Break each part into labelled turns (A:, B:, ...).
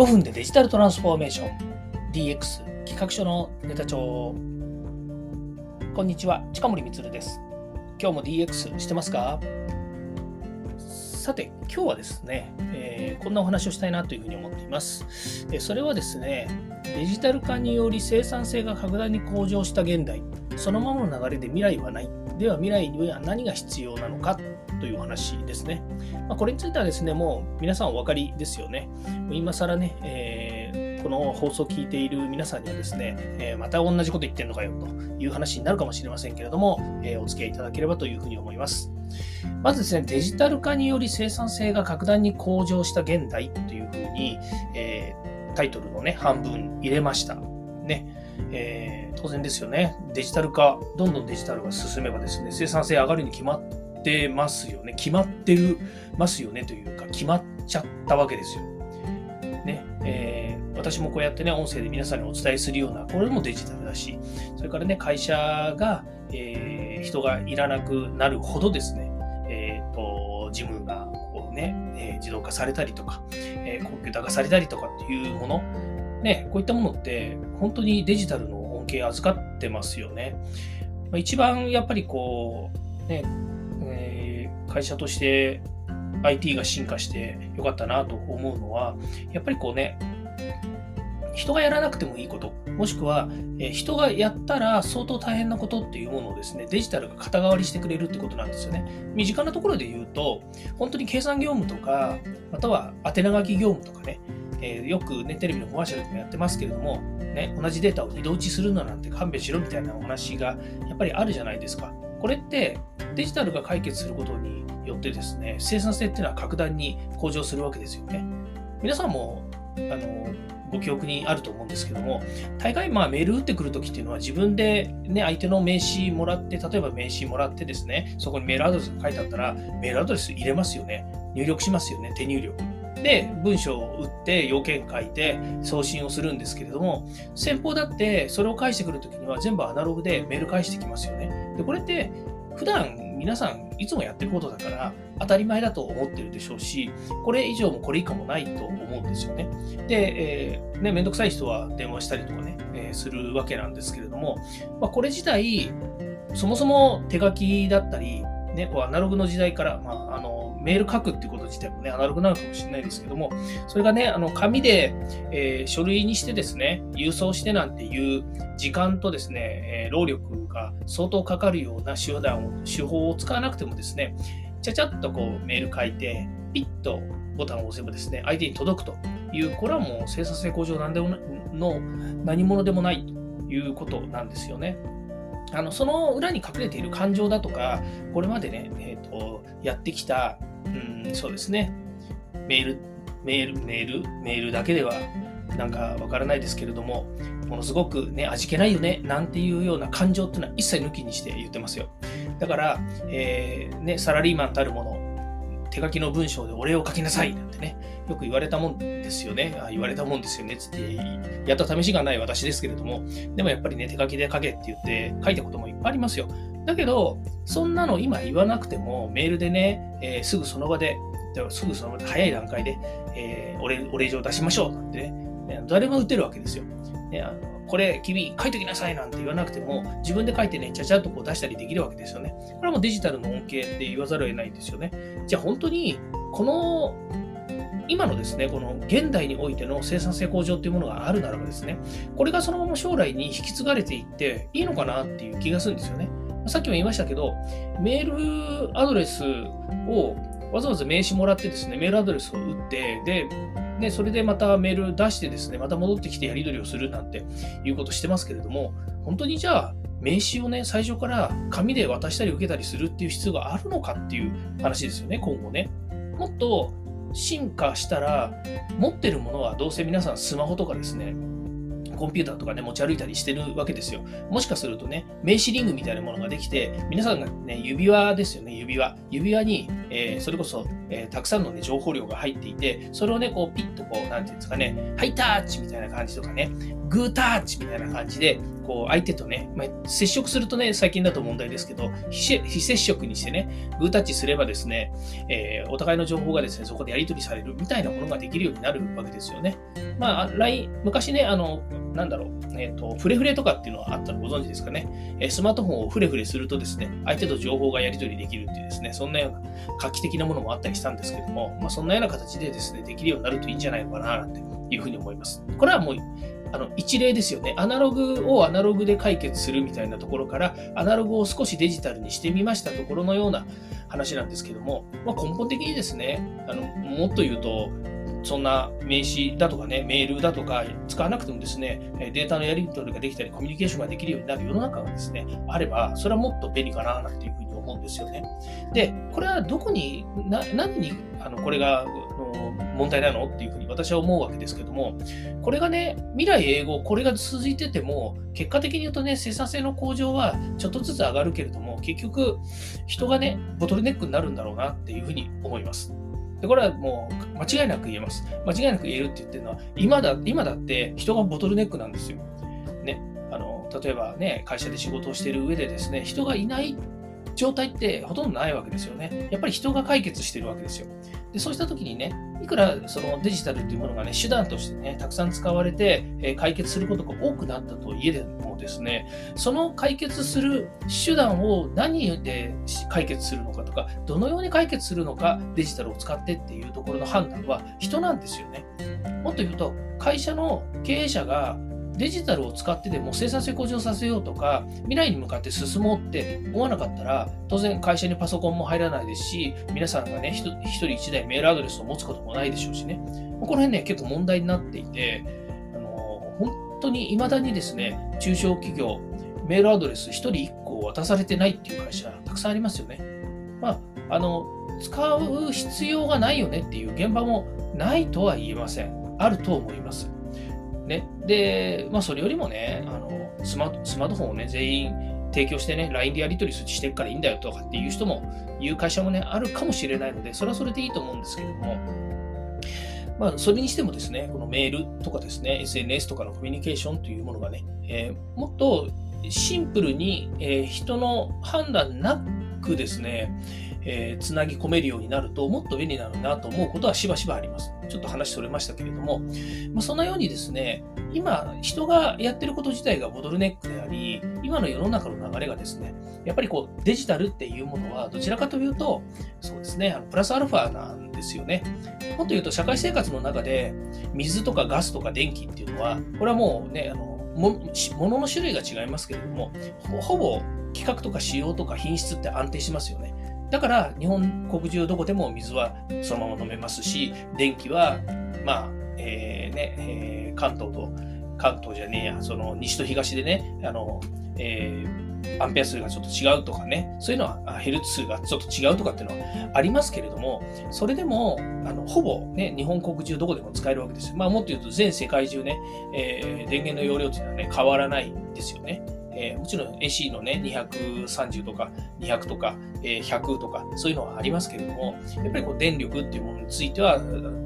A: 5分でデジタルトランスフォーメーション。DX 企画書のネタ帳。こんにちは近森光です。今日も DX してますか？さて今日はですね、えー、こんなお話をしたいなというふうに思っています、えそれはですねデジタル化により生産性が格段に向上した現代。そのままの流れで未来はない。では未来には何が必要なのか？という話ですね。まあ、これについてはですね、もう皆さんお分かりですよね。今更ね、えー、この放送を聞いている皆さんにはですね、えー、また同じこと言ってんのかよという話になるかもしれませんけれども、えー、お付き合いいただければというふうに思います。まずですね、デジタル化により生産性が格段に向上した現代というふうに、えタイトルのね、半分入れました。ね。え当然ですよね。デジタル化、どんどんデジタルが進めばですね、生産性上がるに決まってってますよね。決まってるますよねというか、決まっちゃったわけですよ。ねえー、私もこうやってね、音声で皆さんにお伝えするような、これもデジタルだし、それからね、会社が、えー、人がいらなくなるほどですね、えーと、事務がこうね、え、自動化されたりとか、えコンピューター化されたりとかっていうもの、ね、こういったものって本当にデジタルの恩恵を預かってますよね。まあ、一番やっぱりこう、ね、会社として IT が進化してよかったなと思うのは、やっぱりこうね、人がやらなくてもいいこと、もしくは、え人がやったら相当大変なことっていうものをですね、デジタルが肩代わりしてくれるってことなんですよね。身近なところで言うと、本当に計算業務とか、または宛名書き業務とかね、えー、よくね、テレビのコマーシャルでもやってますけれども、ね、同じデータを二度打ちするのなんて勘弁しろみたいなお話がやっぱりあるじゃないですか。これってデジタルが解決することによってですね、生産性っていうのは格段に向上するわけですよね。皆さんもあのご記憶にあると思うんですけども、大概まあメール打ってくるときっていうのは自分でね、相手の名刺もらって、例えば名刺もらってですね、そこにメールアドレスが書いてあったら、メールアドレス入れますよね。入力しますよね、手入力。で、文章を打って要件書いて送信をするんですけれども、先方だってそれを返してくるときには全部アナログでメール返してきますよね。で、これって普段皆さんいつもやってることだから当たり前だと思ってるでしょうし、これ以上もこれ以下もないと思うんですよね。で、えー、ね、めんどくさい人は電話したりとかね、えー、するわけなんですけれども、まあ、これ自体、そもそも手書きだったり、ね、こうアナログの時代から、まあ、あのメール書くっていうこと自体もね、アナログなのかもしれないですけども、それがね、あの紙で、えー、書類にしてですね、郵送してなんていう時間とですね、えー、労力が相当かかるような手段を、手法を使わなくてもですね、ちゃちゃっとこうメール書いて、ピッとボタンを押せばですね、相手に届くという、これはもう生産性向上なんでもの何者でもないということなんですよね。あのその裏に隠れている感情だとか、これまでね、えーとやってきたうん、そうですね。メール、メール、メール、メールだけではなんかわからないですけれども、ものすごくね、味気ないよね、なんていうような感情っていうのは一切抜きにして言ってますよ。だから、えー、ね、サラリーマンたるもの、手書きの文章でお礼を書きなさいなんてね、よく言われたもんですよね。あ言われたもんですよね。つって、やった試しがない私ですけれども、でもやっぱりね、手書きで書けって言って書いたこともいっぱいありますよ。だけど、そんなの今言わなくても、メールでね、えー、すぐその場で、すぐその場で早い段階で、えー、お礼お礼状出しましょうなんてね、誰も打てるわけですよ。ね、あのこれ、君、書いときなさいなんて言わなくても、自分で書いてね、ちゃちゃっとこう出したりできるわけですよね。これはもうデジタルの恩恵って言わざるを得ないんですよね。じゃあ本当に、この今のですね、この現代においての生産性向上っていうものがあるならばですね、これがそのまま将来に引き継がれていっていいのかなっていう気がするんですよね。さっきも言いましたけど、メールアドレスをわざわざ名刺もらってですね、メールアドレスを打って、で、ね、それでまたメール出してですね、また戻ってきてやり取りをするなんていうことしてますけれども、本当にじゃあ、名刺をね、最初から紙で渡したり受けたりするっていう必要があるのかっていう話ですよね、今後ね。もっと進化したら、持ってるものはどうせ皆さんスマホとかですね、コンピューターとかね、持ち歩いたりしてるわけですよ。もしかするとね、名刺リングみたいなものができて、皆さんがね、指輪ですよね、指輪。指輪に、えー、それこそ、えー、たくさんの、ね、情報量が入っていて、それをね、こう、ピッとこう、なんていうんですかね、ハイタッチみたいな感じとかね、グータッチみたいな感じで、こう相手とね、まあ、接触するとね、最近だと問題ですけど、非接触にしてね、グータッチすればですね、えー、お互いの情報がですね、そこでやり取りされるみたいなものができるようになるわけですよね。まあ、LINE、昔ね、あの、なんだろう、えっ、ー、と、フレフレとかっていうのはあったのご存知ですかね。えスマートフォンをフレフレするとですね、相手と情報がやり取りできるっていうですね、そんなような画期的なものもあったりしたんですけども、まあ、そんなような形でですね、できるようになるといいんじゃないのかな、なんていうふうに思います。これはもう、あの一例ですよね。アナログをアナログで解決するみたいなところから、アナログを少しデジタルにしてみましたところのような話なんですけども、まあ、根本的にですね、あのもっと言うと、そんな名刺だとかね、メールだとか使わなくてもですね、データのやり取りができたり、コミュニケーションができるようになる世の中がですね、あれば、それはもっと便利かな、なんていうふうに思うんですよね。で、これはどこに、な何にあのこれが問題なの？っていうふうに私は思うわけですけども、これがね、未来英語、これが続いてても、結果的に言うとね、生産性の向上はちょっとずつ上がるけれども、結局、人がね、ボトルネックになるんだろうなっていうふうに思います。でこれはもう間違いなく言えます。間違いなく言えるって言ってるのは、今だ今だって人がボトルネックなんですよ。ね、あの例えばね、会社で仕事をしている上でですね、人がいない状態ってほとんどないわけですよね。やっぱり人が解決してるわけですよ。でそうしたときにね、いくらそのデジタルっていうものがね、手段としてね、たくさん使われて、え解決することが多くなったといえでもですね、その解決する手段を何で解決するのかとか、どのように解決するのか、デジタルを使ってっていうところの判断は人なんですよね。もっと言うと、会社の経営者がデジタルを使ってでも生産性向上させようとか、未来に向かって進もうって思わなかったら、当然会社にパソコンも入らないですし、皆さんがね、一人一台メールアドレスを持つこともないでしょうしね。この辺ね、結構問題になっていて、あの本当に未だにですね、中小企業、メールアドレス1人1個渡されてないっていう会社、たくさんありますよね。まあ、あの、使う必要がないよねっていう現場もないとは言えません。あると思います。ね、で、まあ、それよりもね、あのスマスマートフォンをね、全員提供してね、LINE でやり取りしてるからいいんだよとかっていう人も、いう会社もね、あるかもしれないので、それはそれでいいと思うんですけれども、まあ、それにしてもですね、このメールとかですね、SNS とかのコミュニケーションというものがね、えー、もっとシンプルに、えー、人の判断なくですね、えー、つなぎ込めるようになると、もっと便利なのになと思うことはしばしばあります。ちょっと話それましたけれども、まあ、そのようにですね、今、人がやってること自体がボトルネックであり、今の世の中の流れがですね、やっぱりこうデジタルっていうものは、どちらかというと、そうですね、あのプラスアルファなんですよね。もっと言うと、社会生活の中で、水とかガスとか電気っていうのは、これはもうね、あのものの種類が違いますけれども、ほぼ規格とか仕様とか品質って安定しますよね。だから日本国中どこでも水はそのまま飲めますし、電気は、まあ、えー、ね、えー、関東と、関東じゃねえや、その西と東でね、あの、えー、アンペア数がちょっと違うとかね、そういうのは、ヘルツ数がちょっと違うとかっていうのはありますけれども、それでも、あのほぼね、日本国中どこでも使えるわけですよ。まあ、もっと言うと全世界中ね、えー、電源の容量っていうのはね、変わらないんですよね。えー、もちろん AC のね、230とか200とか、えー、100とか、そういうのはありますけれども、やっぱりこう電力っていうものについては、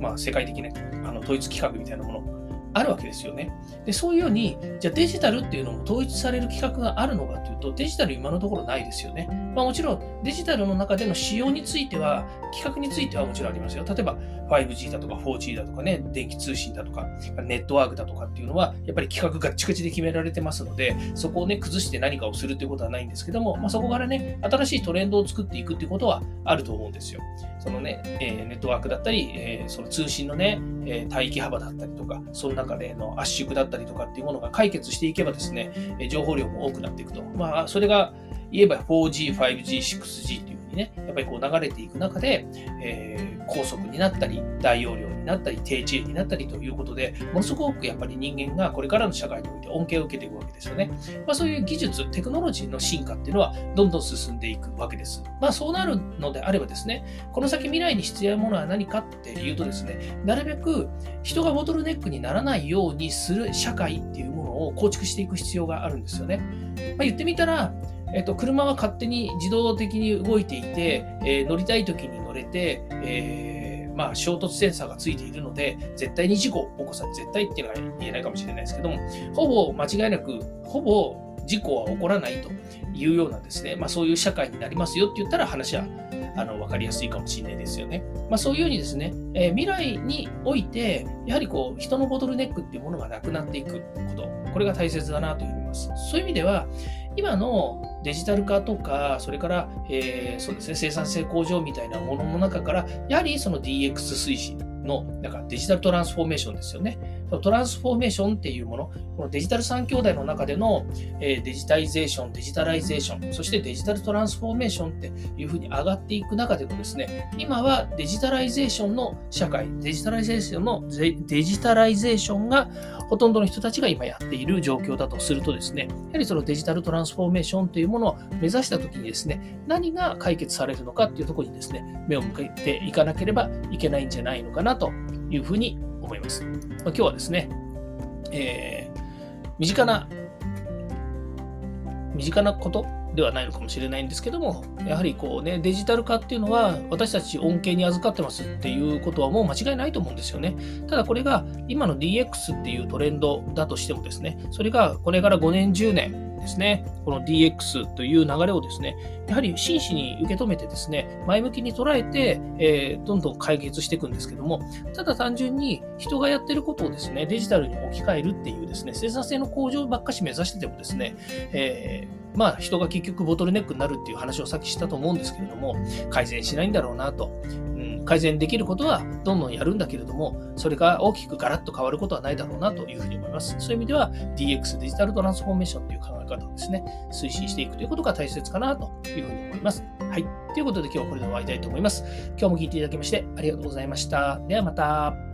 A: まあ、世界的なあの統一規格みたいなものあるわけですよね。で、そういうように、じゃあデジタルっていうのも統一される規格があるのかっていうと、デジタル今のところないですよね。まあもちろんデジタルの中での使用については、規格についてはもちろんありますよ。例えば 5G だとか 4G だとかね、電気通信だとか、ネットワークだとかっていうのは、やっぱり規格がチクチで決められてますので、そこをね、崩して何かをするということはないんですけども、まあそこからね、新しいトレンドを作っていくっていうことはあると思うんですよ。そのね、えー、ネットワークだったり、えー、その通信のね、えー、帯域幅だったりとか、その中での圧縮だったりとかっていうものが解決していけばですね、情報量も多くなっていくと。まあ、それが言えば 4G、5G、6G っていうふうにね、やっぱりこう流れていく中で、えー、高速になったり、大容量になったり、低遅延になったりということで、ものすごくやっぱり人間がこれからの社会において恩恵を受けていくわけですよね。まあ、そういう技術、テクノロジーの進化っていうのはどんどん進んでいくわけです。まあ、そうなるのであればですね、この先未来に必要なものは何かっていうとですね、なるべく人がボトルネックにならないようにする社会っていうものを構築していく必要があるんですよね。まあ、言ってみたら、えっと、車は勝手に自動的に動いていて、えー、乗りたい時に乗れて、えーまあ、衝突センサーがついているので、絶対に事故を起こさない。絶対っていうのは言えないかもしれないですけども、ほぼ間違いなく、ほぼ事故は起こらないというようなですね、まあ、そういう社会になりますよって言ったら話はあの分かりやすいかもしれないですよね。まあ、そういうようにですね、えー、未来において、やはりこう人のボトルネックっていうものがなくなっていくこと、これが大切だなというふうに思います。そういう意味では、今のデジタル化とか、それから、えー、そうですね、生産性向上みたいなものの中から、やはりその DX 推進のなんかデジタルトランスフォーメーションですよね。トランスフォーメーションっていうもの、このデジタル3兄弟の中での、えデジタイゼーション、デジタライゼーション、そしてデジタルトランスフォーメーションっていうふうに上がっていく中でもですね、今はデジタライゼーションの社会、デジタライゼーションのデジタライゼーションがほとんどの人たちが今やっている状況だとするとですね、やはりそのデジタルトランスフォーメーションというものを目指したときにですね、何が解決されるのかっていうところにですね、目を向けていかなければいけないんじゃないのかなというふうに思います。ま、今日はですね、えー、身近な、身近なことではないのかもしれないんですけども、やはりこうね、デジタル化っていうのは、私たち恩恵に預かってますっていうことはもう間違いないと思うんですよね。ただこれが今の DX っていうトレンドだとしてもですね、それがこれから5年、10年、ですね、この DX という流れをですね、やはり真摯に受け止めてですね、前向きに捉えて、えー、どんどん解決していくんですけども、ただ単純に人がやってることをですね、デジタルに置き換えるっていうですね、生産性の向上ばっかし目指しててもですね、えー、まあ人が結局ボトルネックになるっていう話をさっきしたと思うんですけれども、改善しないんだろうなと。改善できることはどんどんやるんだけれども、それが大きくガラッと変わることはないだろうなというふうに思います。そういう意味では DX、デジタルトランスフォーメーションという考え方をですね、推進していくということが大切かなというふうに思います。はい。ということで今日はこれで終わりたいと思います。今日も聞いていただきましてありがとうございました。ではまた。